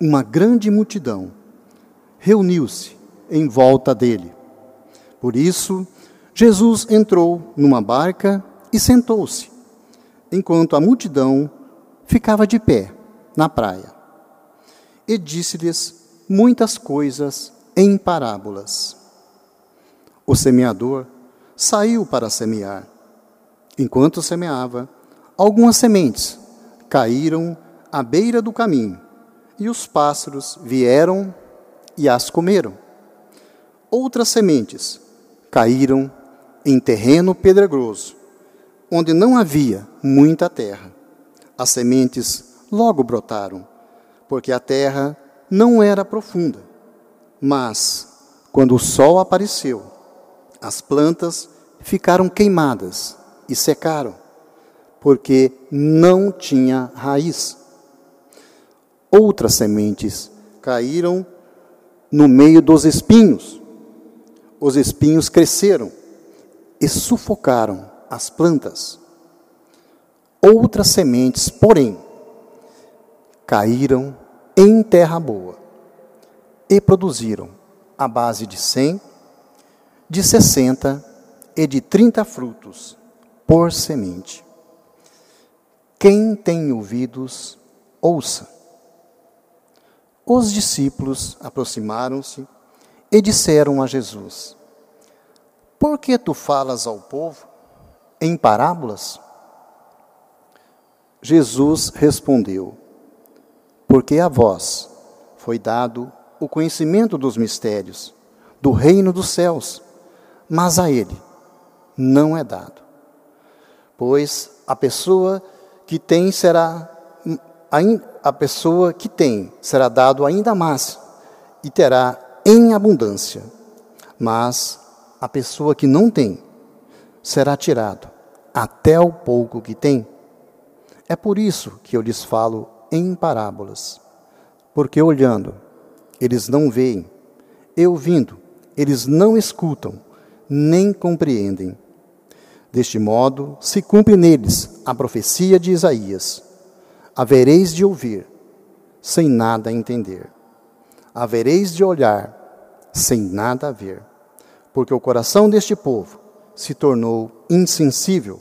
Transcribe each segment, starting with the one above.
uma grande multidão reuniu-se em volta dele. Por isso, Jesus entrou numa barca e sentou-se, enquanto a multidão ficava de pé na praia. E disse-lhes muitas coisas em parábolas. O semeador saiu para semear. Enquanto semeava, algumas sementes caíram à beira do caminho, e os pássaros vieram e as comeram. Outras sementes caíram em terreno pedregoso, onde não havia muita terra. As sementes logo brotaram, porque a terra não era profunda. Mas, quando o sol apareceu, as plantas ficaram queimadas e secaram, porque não tinha raiz. Outras sementes caíram no meio dos espinhos. Os espinhos cresceram e sufocaram as plantas. Outras sementes, porém, caíram em terra boa e produziram a base de cem, de sessenta e de trinta frutos por semente. Quem tem ouvidos, ouça. Os discípulos aproximaram-se e disseram a Jesus: Por que tu falas ao povo em parábolas? Jesus respondeu: Porque a vós foi dado o conhecimento dos mistérios do reino dos céus, mas a ele não é dado. Pois a pessoa que tem será a pessoa que tem será dado ainda mais e terá em abundância. Mas a pessoa que não tem será tirado até o pouco que tem. É por isso que eu lhes falo em parábolas, porque olhando eles não veem, e ouvindo, eles não escutam, nem compreendem. Deste modo, se cumpre neles a profecia de Isaías: havereis de ouvir, sem nada entender, havereis de olhar, sem nada ver, porque o coração deste povo se tornou insensível.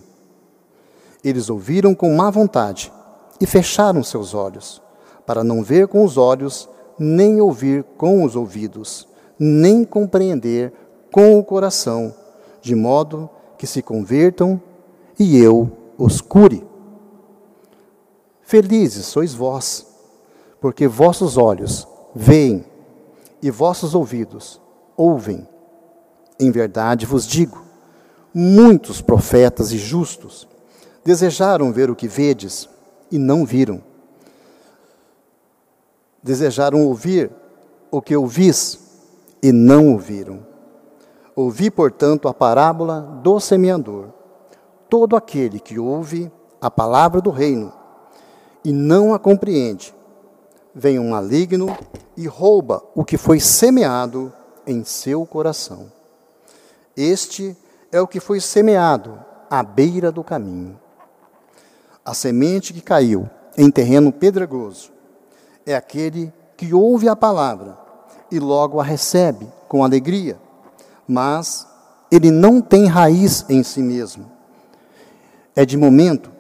Eles ouviram com má vontade e fecharam seus olhos, para não ver com os olhos nem ouvir com os ouvidos, nem compreender com o coração, de modo que se convertam e eu os cure. Felizes sois vós, porque vossos olhos veem e vossos ouvidos ouvem. Em verdade vos digo: muitos profetas e justos desejaram ver o que vedes e não viram desejaram ouvir o que ouvis e não ouviram. Ouvi, portanto, a parábola do semeador. Todo aquele que ouve a palavra do reino e não a compreende, vem um maligno e rouba o que foi semeado em seu coração. Este é o que foi semeado à beira do caminho. A semente que caiu em terreno pedregoso é aquele que ouve a palavra e logo a recebe com alegria, mas ele não tem raiz em si mesmo. É de momento,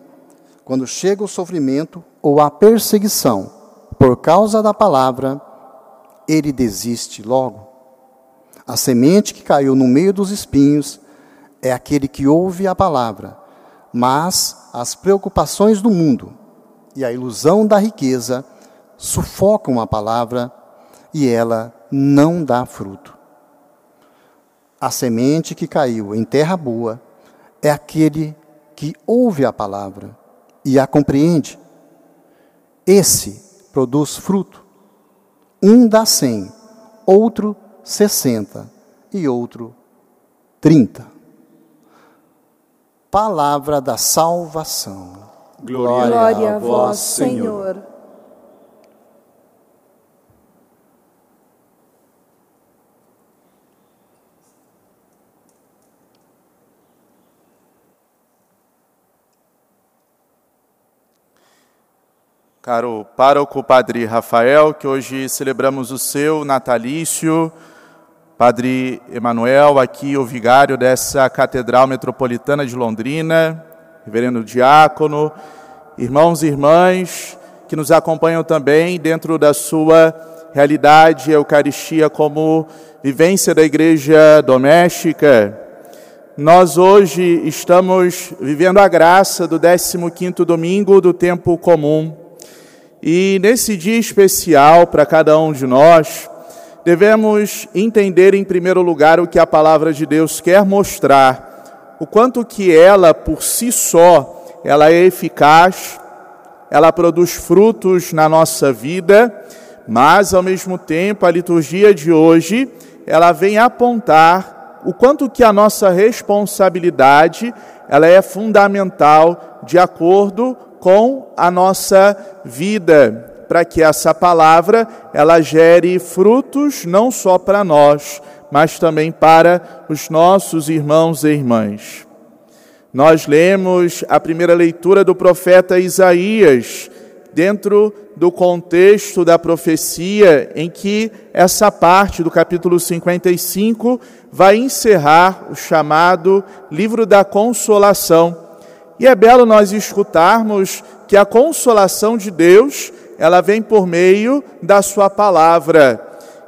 quando chega o sofrimento ou a perseguição por causa da palavra, ele desiste logo. A semente que caiu no meio dos espinhos é aquele que ouve a palavra, mas as preocupações do mundo e a ilusão da riqueza sufocam a palavra e ela não dá fruto. A semente que caiu em terra boa é aquele que ouve a palavra e a compreende. Esse produz fruto. Um dá cem, outro sessenta e outro trinta. Palavra da salvação. Glória, Glória a vós, Senhor. Caro pároco Padre Rafael, que hoje celebramos o seu natalício, Padre Emanuel, aqui o vigário dessa Catedral Metropolitana de Londrina, Reverendo Diácono, irmãos e irmãs que nos acompanham também dentro da sua realidade, Eucaristia como vivência da igreja doméstica. Nós hoje estamos vivendo a graça do 15º domingo do tempo comum. E nesse dia especial para cada um de nós, devemos entender em primeiro lugar o que a palavra de Deus quer mostrar, o quanto que ela por si só, ela é eficaz, ela produz frutos na nossa vida, mas ao mesmo tempo a liturgia de hoje, ela vem apontar o quanto que a nossa responsabilidade, ela é fundamental de acordo com a nossa vida, para que essa palavra ela gere frutos não só para nós, mas também para os nossos irmãos e irmãs. Nós lemos a primeira leitura do profeta Isaías, dentro do contexto da profecia, em que essa parte do capítulo 55 vai encerrar o chamado livro da consolação e é belo nós escutarmos que a consolação de Deus, ela vem por meio da sua palavra.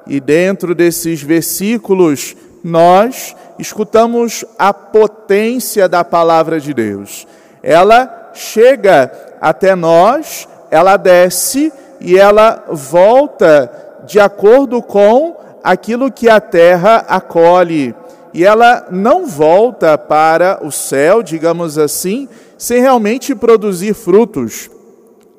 E dentro desses versículos, nós escutamos a potência da palavra de Deus. Ela chega até nós, ela desce e ela volta de acordo com aquilo que a terra acolhe e ela não volta para o céu, digamos assim, sem realmente produzir frutos.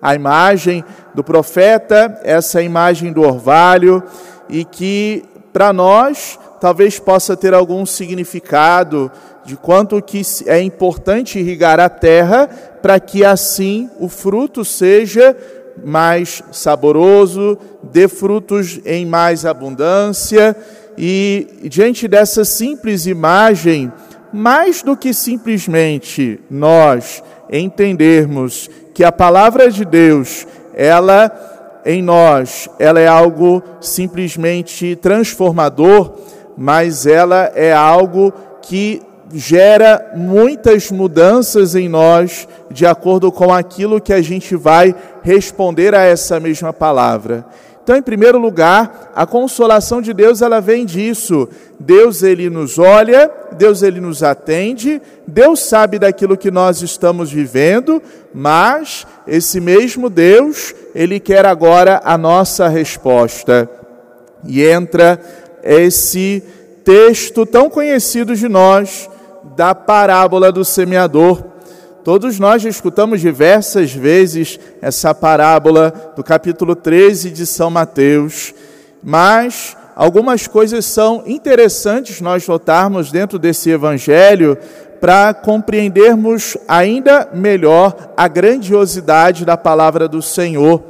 A imagem do profeta, essa imagem do orvalho, e que para nós talvez possa ter algum significado de quanto que é importante irrigar a terra para que assim o fruto seja mais saboroso, dê frutos em mais abundância e diante dessa simples imagem, mais do que simplesmente nós entendermos que a palavra de Deus, ela em nós, ela é algo simplesmente transformador, mas ela é algo que gera muitas mudanças em nós de acordo com aquilo que a gente vai responder a essa mesma palavra. Então, em primeiro lugar, a consolação de Deus, ela vem disso. Deus ele nos olha, Deus ele nos atende, Deus sabe daquilo que nós estamos vivendo, mas esse mesmo Deus, ele quer agora a nossa resposta. E entra esse texto tão conhecido de nós da parábola do semeador. Todos nós já escutamos diversas vezes essa parábola do capítulo 13 de São Mateus, mas algumas coisas são interessantes nós notarmos dentro desse evangelho para compreendermos ainda melhor a grandiosidade da palavra do Senhor.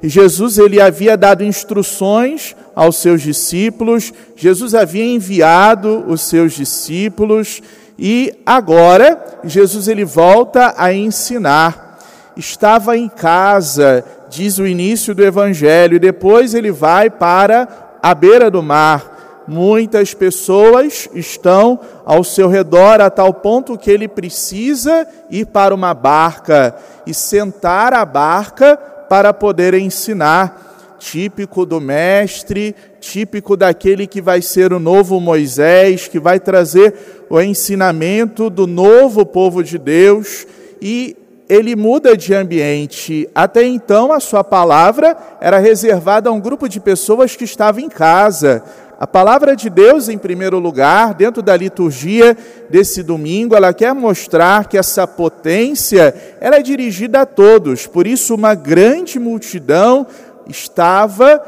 Jesus ele havia dado instruções aos seus discípulos, Jesus havia enviado os seus discípulos, e agora Jesus ele volta a ensinar. Estava em casa, diz o início do evangelho, e depois ele vai para a beira do mar. Muitas pessoas estão ao seu redor a tal ponto que ele precisa ir para uma barca e sentar a barca para poder ensinar típico do mestre, típico daquele que vai ser o novo Moisés, que vai trazer o ensinamento do novo povo de Deus e ele muda de ambiente. Até então, a sua palavra era reservada a um grupo de pessoas que estava em casa. A palavra de Deus, em primeiro lugar, dentro da liturgia desse domingo, ela quer mostrar que essa potência ela é dirigida a todos. Por isso, uma grande multidão estava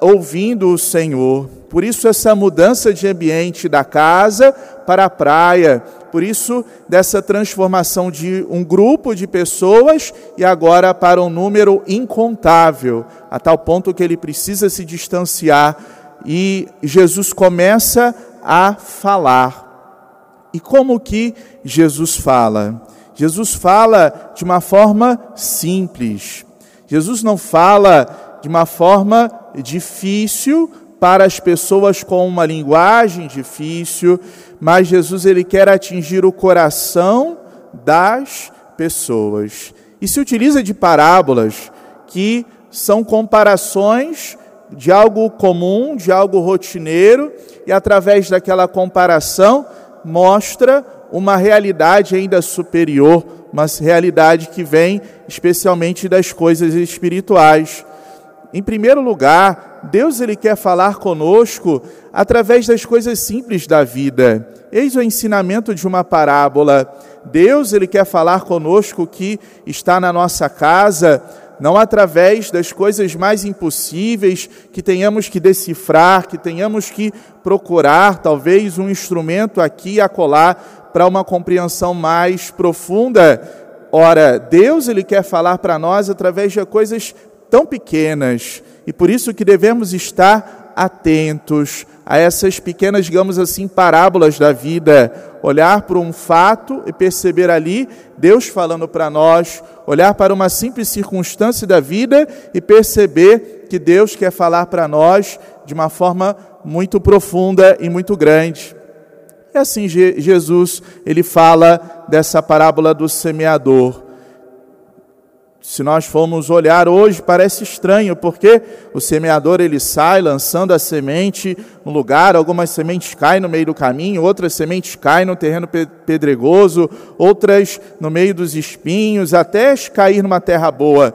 ouvindo o Senhor. Por isso, essa mudança de ambiente da casa para a praia, por isso, dessa transformação de um grupo de pessoas e agora para um número incontável, a tal ponto que ele precisa se distanciar e Jesus começa a falar. E como que Jesus fala? Jesus fala de uma forma simples. Jesus não fala de uma forma difícil para as pessoas com uma linguagem difícil, mas Jesus ele quer atingir o coração das pessoas. E se utiliza de parábolas que são comparações de algo comum, de algo rotineiro, e através daquela comparação mostra uma realidade ainda superior, uma realidade que vem especialmente das coisas espirituais. Em primeiro lugar, Deus ele quer falar conosco através das coisas simples da vida. Eis o ensinamento de uma parábola. Deus ele quer falar conosco que está na nossa casa, não através das coisas mais impossíveis que tenhamos que decifrar, que tenhamos que procurar talvez um instrumento aqui e acolá para uma compreensão mais profunda. Ora, Deus ele quer falar para nós através de coisas tão pequenas e por isso que devemos estar atentos a essas pequenas, digamos assim, parábolas da vida, olhar para um fato e perceber ali Deus falando para nós, olhar para uma simples circunstância da vida e perceber que Deus quer falar para nós de uma forma muito profunda e muito grande. E assim Jesus, ele fala dessa parábola do semeador. Se nós formos olhar hoje, parece estranho, porque o semeador ele sai lançando a semente no lugar, algumas sementes caem no meio do caminho, outras sementes caem no terreno pedregoso, outras no meio dos espinhos, até cair numa terra boa.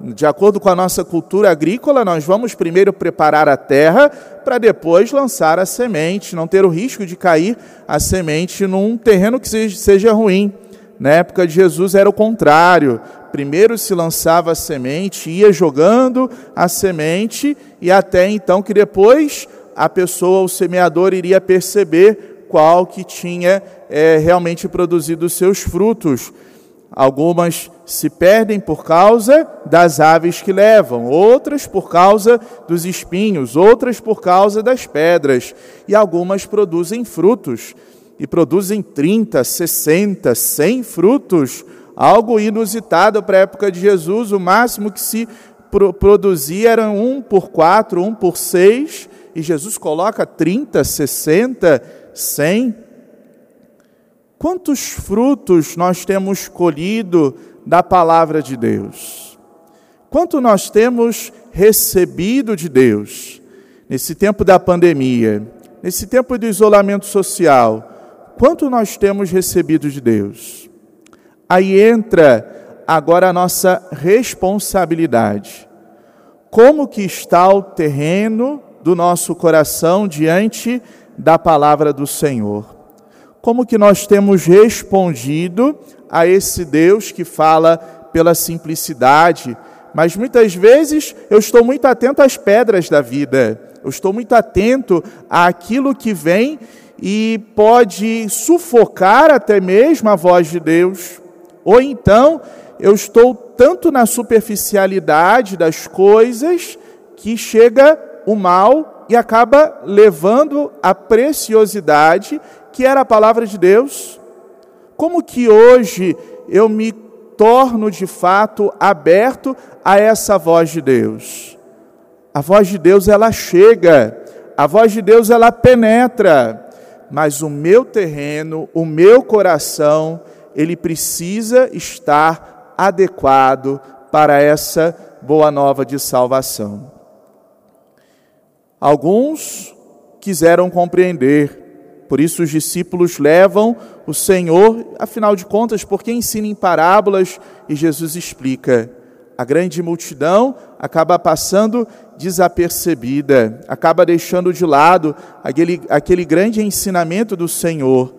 De acordo com a nossa cultura agrícola, nós vamos primeiro preparar a terra para depois lançar a semente, não ter o risco de cair a semente num terreno que seja ruim. Na época de Jesus era o contrário. Primeiro se lançava a semente, ia jogando a semente, e até então que depois a pessoa, o semeador, iria perceber qual que tinha é, realmente produzido seus frutos. Algumas se perdem por causa das aves que levam, outras por causa dos espinhos, outras por causa das pedras, e algumas produzem frutos e produzem 30, 60, 100 frutos, algo inusitado para a época de Jesus, o máximo que se produzia era um por quatro, um por seis, e Jesus coloca 30, 60, 100. Quantos frutos nós temos colhido da palavra de Deus? Quanto nós temos recebido de Deus nesse tempo da pandemia, nesse tempo do isolamento social? Quanto nós temos recebido de Deus. Aí entra agora a nossa responsabilidade. Como que está o terreno do nosso coração diante da palavra do Senhor? Como que nós temos respondido a esse Deus que fala pela simplicidade, mas muitas vezes eu estou muito atento às pedras da vida, eu estou muito atento àquilo que vem e pode sufocar até mesmo a voz de Deus. Ou então, eu estou tanto na superficialidade das coisas que chega o mal e acaba levando a preciosidade que era a palavra de Deus. Como que hoje eu me torno de fato aberto a essa voz de Deus? A voz de Deus ela chega, a voz de Deus ela penetra mas o meu terreno, o meu coração, ele precisa estar adequado para essa boa nova de salvação. Alguns quiseram compreender, por isso os discípulos levam o Senhor, afinal de contas, porque ensina em parábolas e Jesus explica. A grande multidão acaba passando desapercebida, acaba deixando de lado aquele, aquele grande ensinamento do Senhor.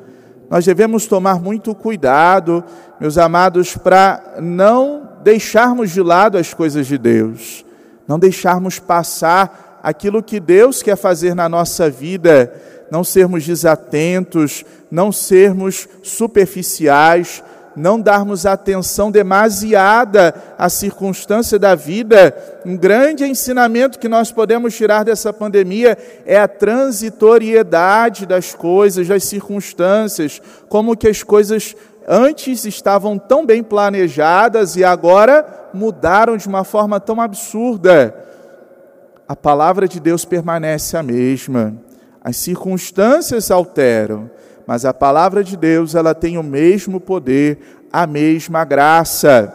Nós devemos tomar muito cuidado, meus amados, para não deixarmos de lado as coisas de Deus, não deixarmos passar aquilo que Deus quer fazer na nossa vida, não sermos desatentos, não sermos superficiais, não darmos atenção demasiada à circunstância da vida, um grande ensinamento que nós podemos tirar dessa pandemia é a transitoriedade das coisas, das circunstâncias, como que as coisas antes estavam tão bem planejadas e agora mudaram de uma forma tão absurda. A palavra de Deus permanece a mesma. As circunstâncias alteram, mas a palavra de Deus, ela tem o mesmo poder, a mesma graça.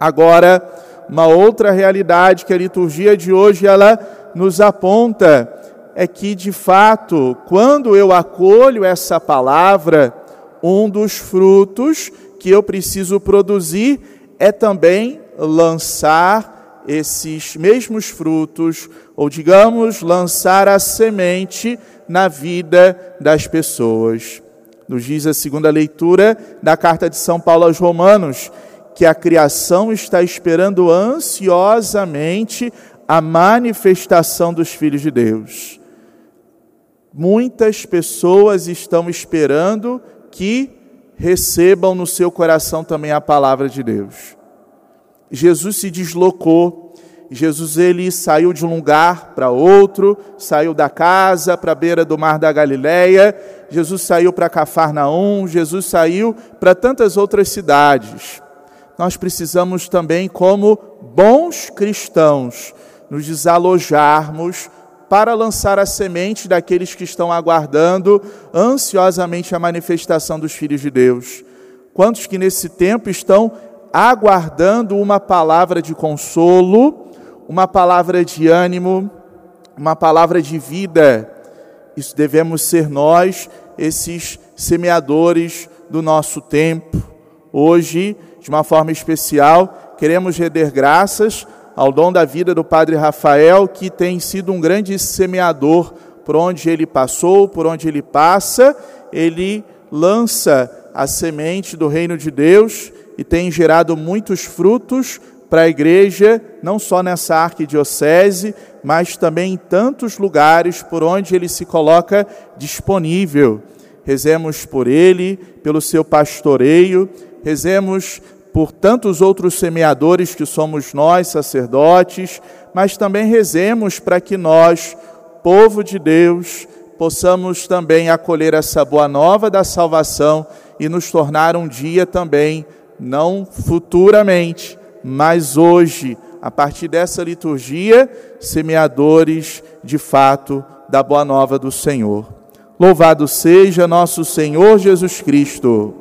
Agora, uma outra realidade que a liturgia de hoje ela nos aponta é que, de fato, quando eu acolho essa palavra, um dos frutos que eu preciso produzir é também lançar esses mesmos frutos, ou digamos, lançar a semente na vida das pessoas. Nos diz a segunda leitura da carta de São Paulo aos Romanos, que a criação está esperando ansiosamente a manifestação dos filhos de Deus. Muitas pessoas estão esperando que recebam no seu coração também a palavra de Deus. Jesus se deslocou, Jesus ele saiu de um lugar para outro, saiu da casa para a beira do mar da Galileia, Jesus saiu para Cafarnaum, Jesus saiu para tantas outras cidades. Nós precisamos também, como bons cristãos, nos desalojarmos para lançar a semente daqueles que estão aguardando ansiosamente a manifestação dos filhos de Deus. Quantos que nesse tempo estão aguardando uma palavra de consolo, uma palavra de ânimo, uma palavra de vida? Isso devemos ser nós, esses semeadores do nosso tempo. Hoje, de uma forma especial, queremos render graças ao dom da vida do Padre Rafael, que tem sido um grande semeador por onde ele passou, por onde ele passa, ele lança a semente do reino de Deus e tem gerado muitos frutos para a igreja, não só nessa arquidiocese, mas também em tantos lugares por onde ele se coloca disponível. Rezemos por ele, pelo seu pastoreio, rezemos por tantos outros semeadores que somos nós, sacerdotes, mas também rezemos para que nós, povo de Deus, possamos também acolher essa boa nova da salvação e nos tornar um dia também, não futuramente, mas hoje, a partir dessa liturgia, semeadores de fato da boa nova do Senhor. Louvado seja nosso Senhor Jesus Cristo.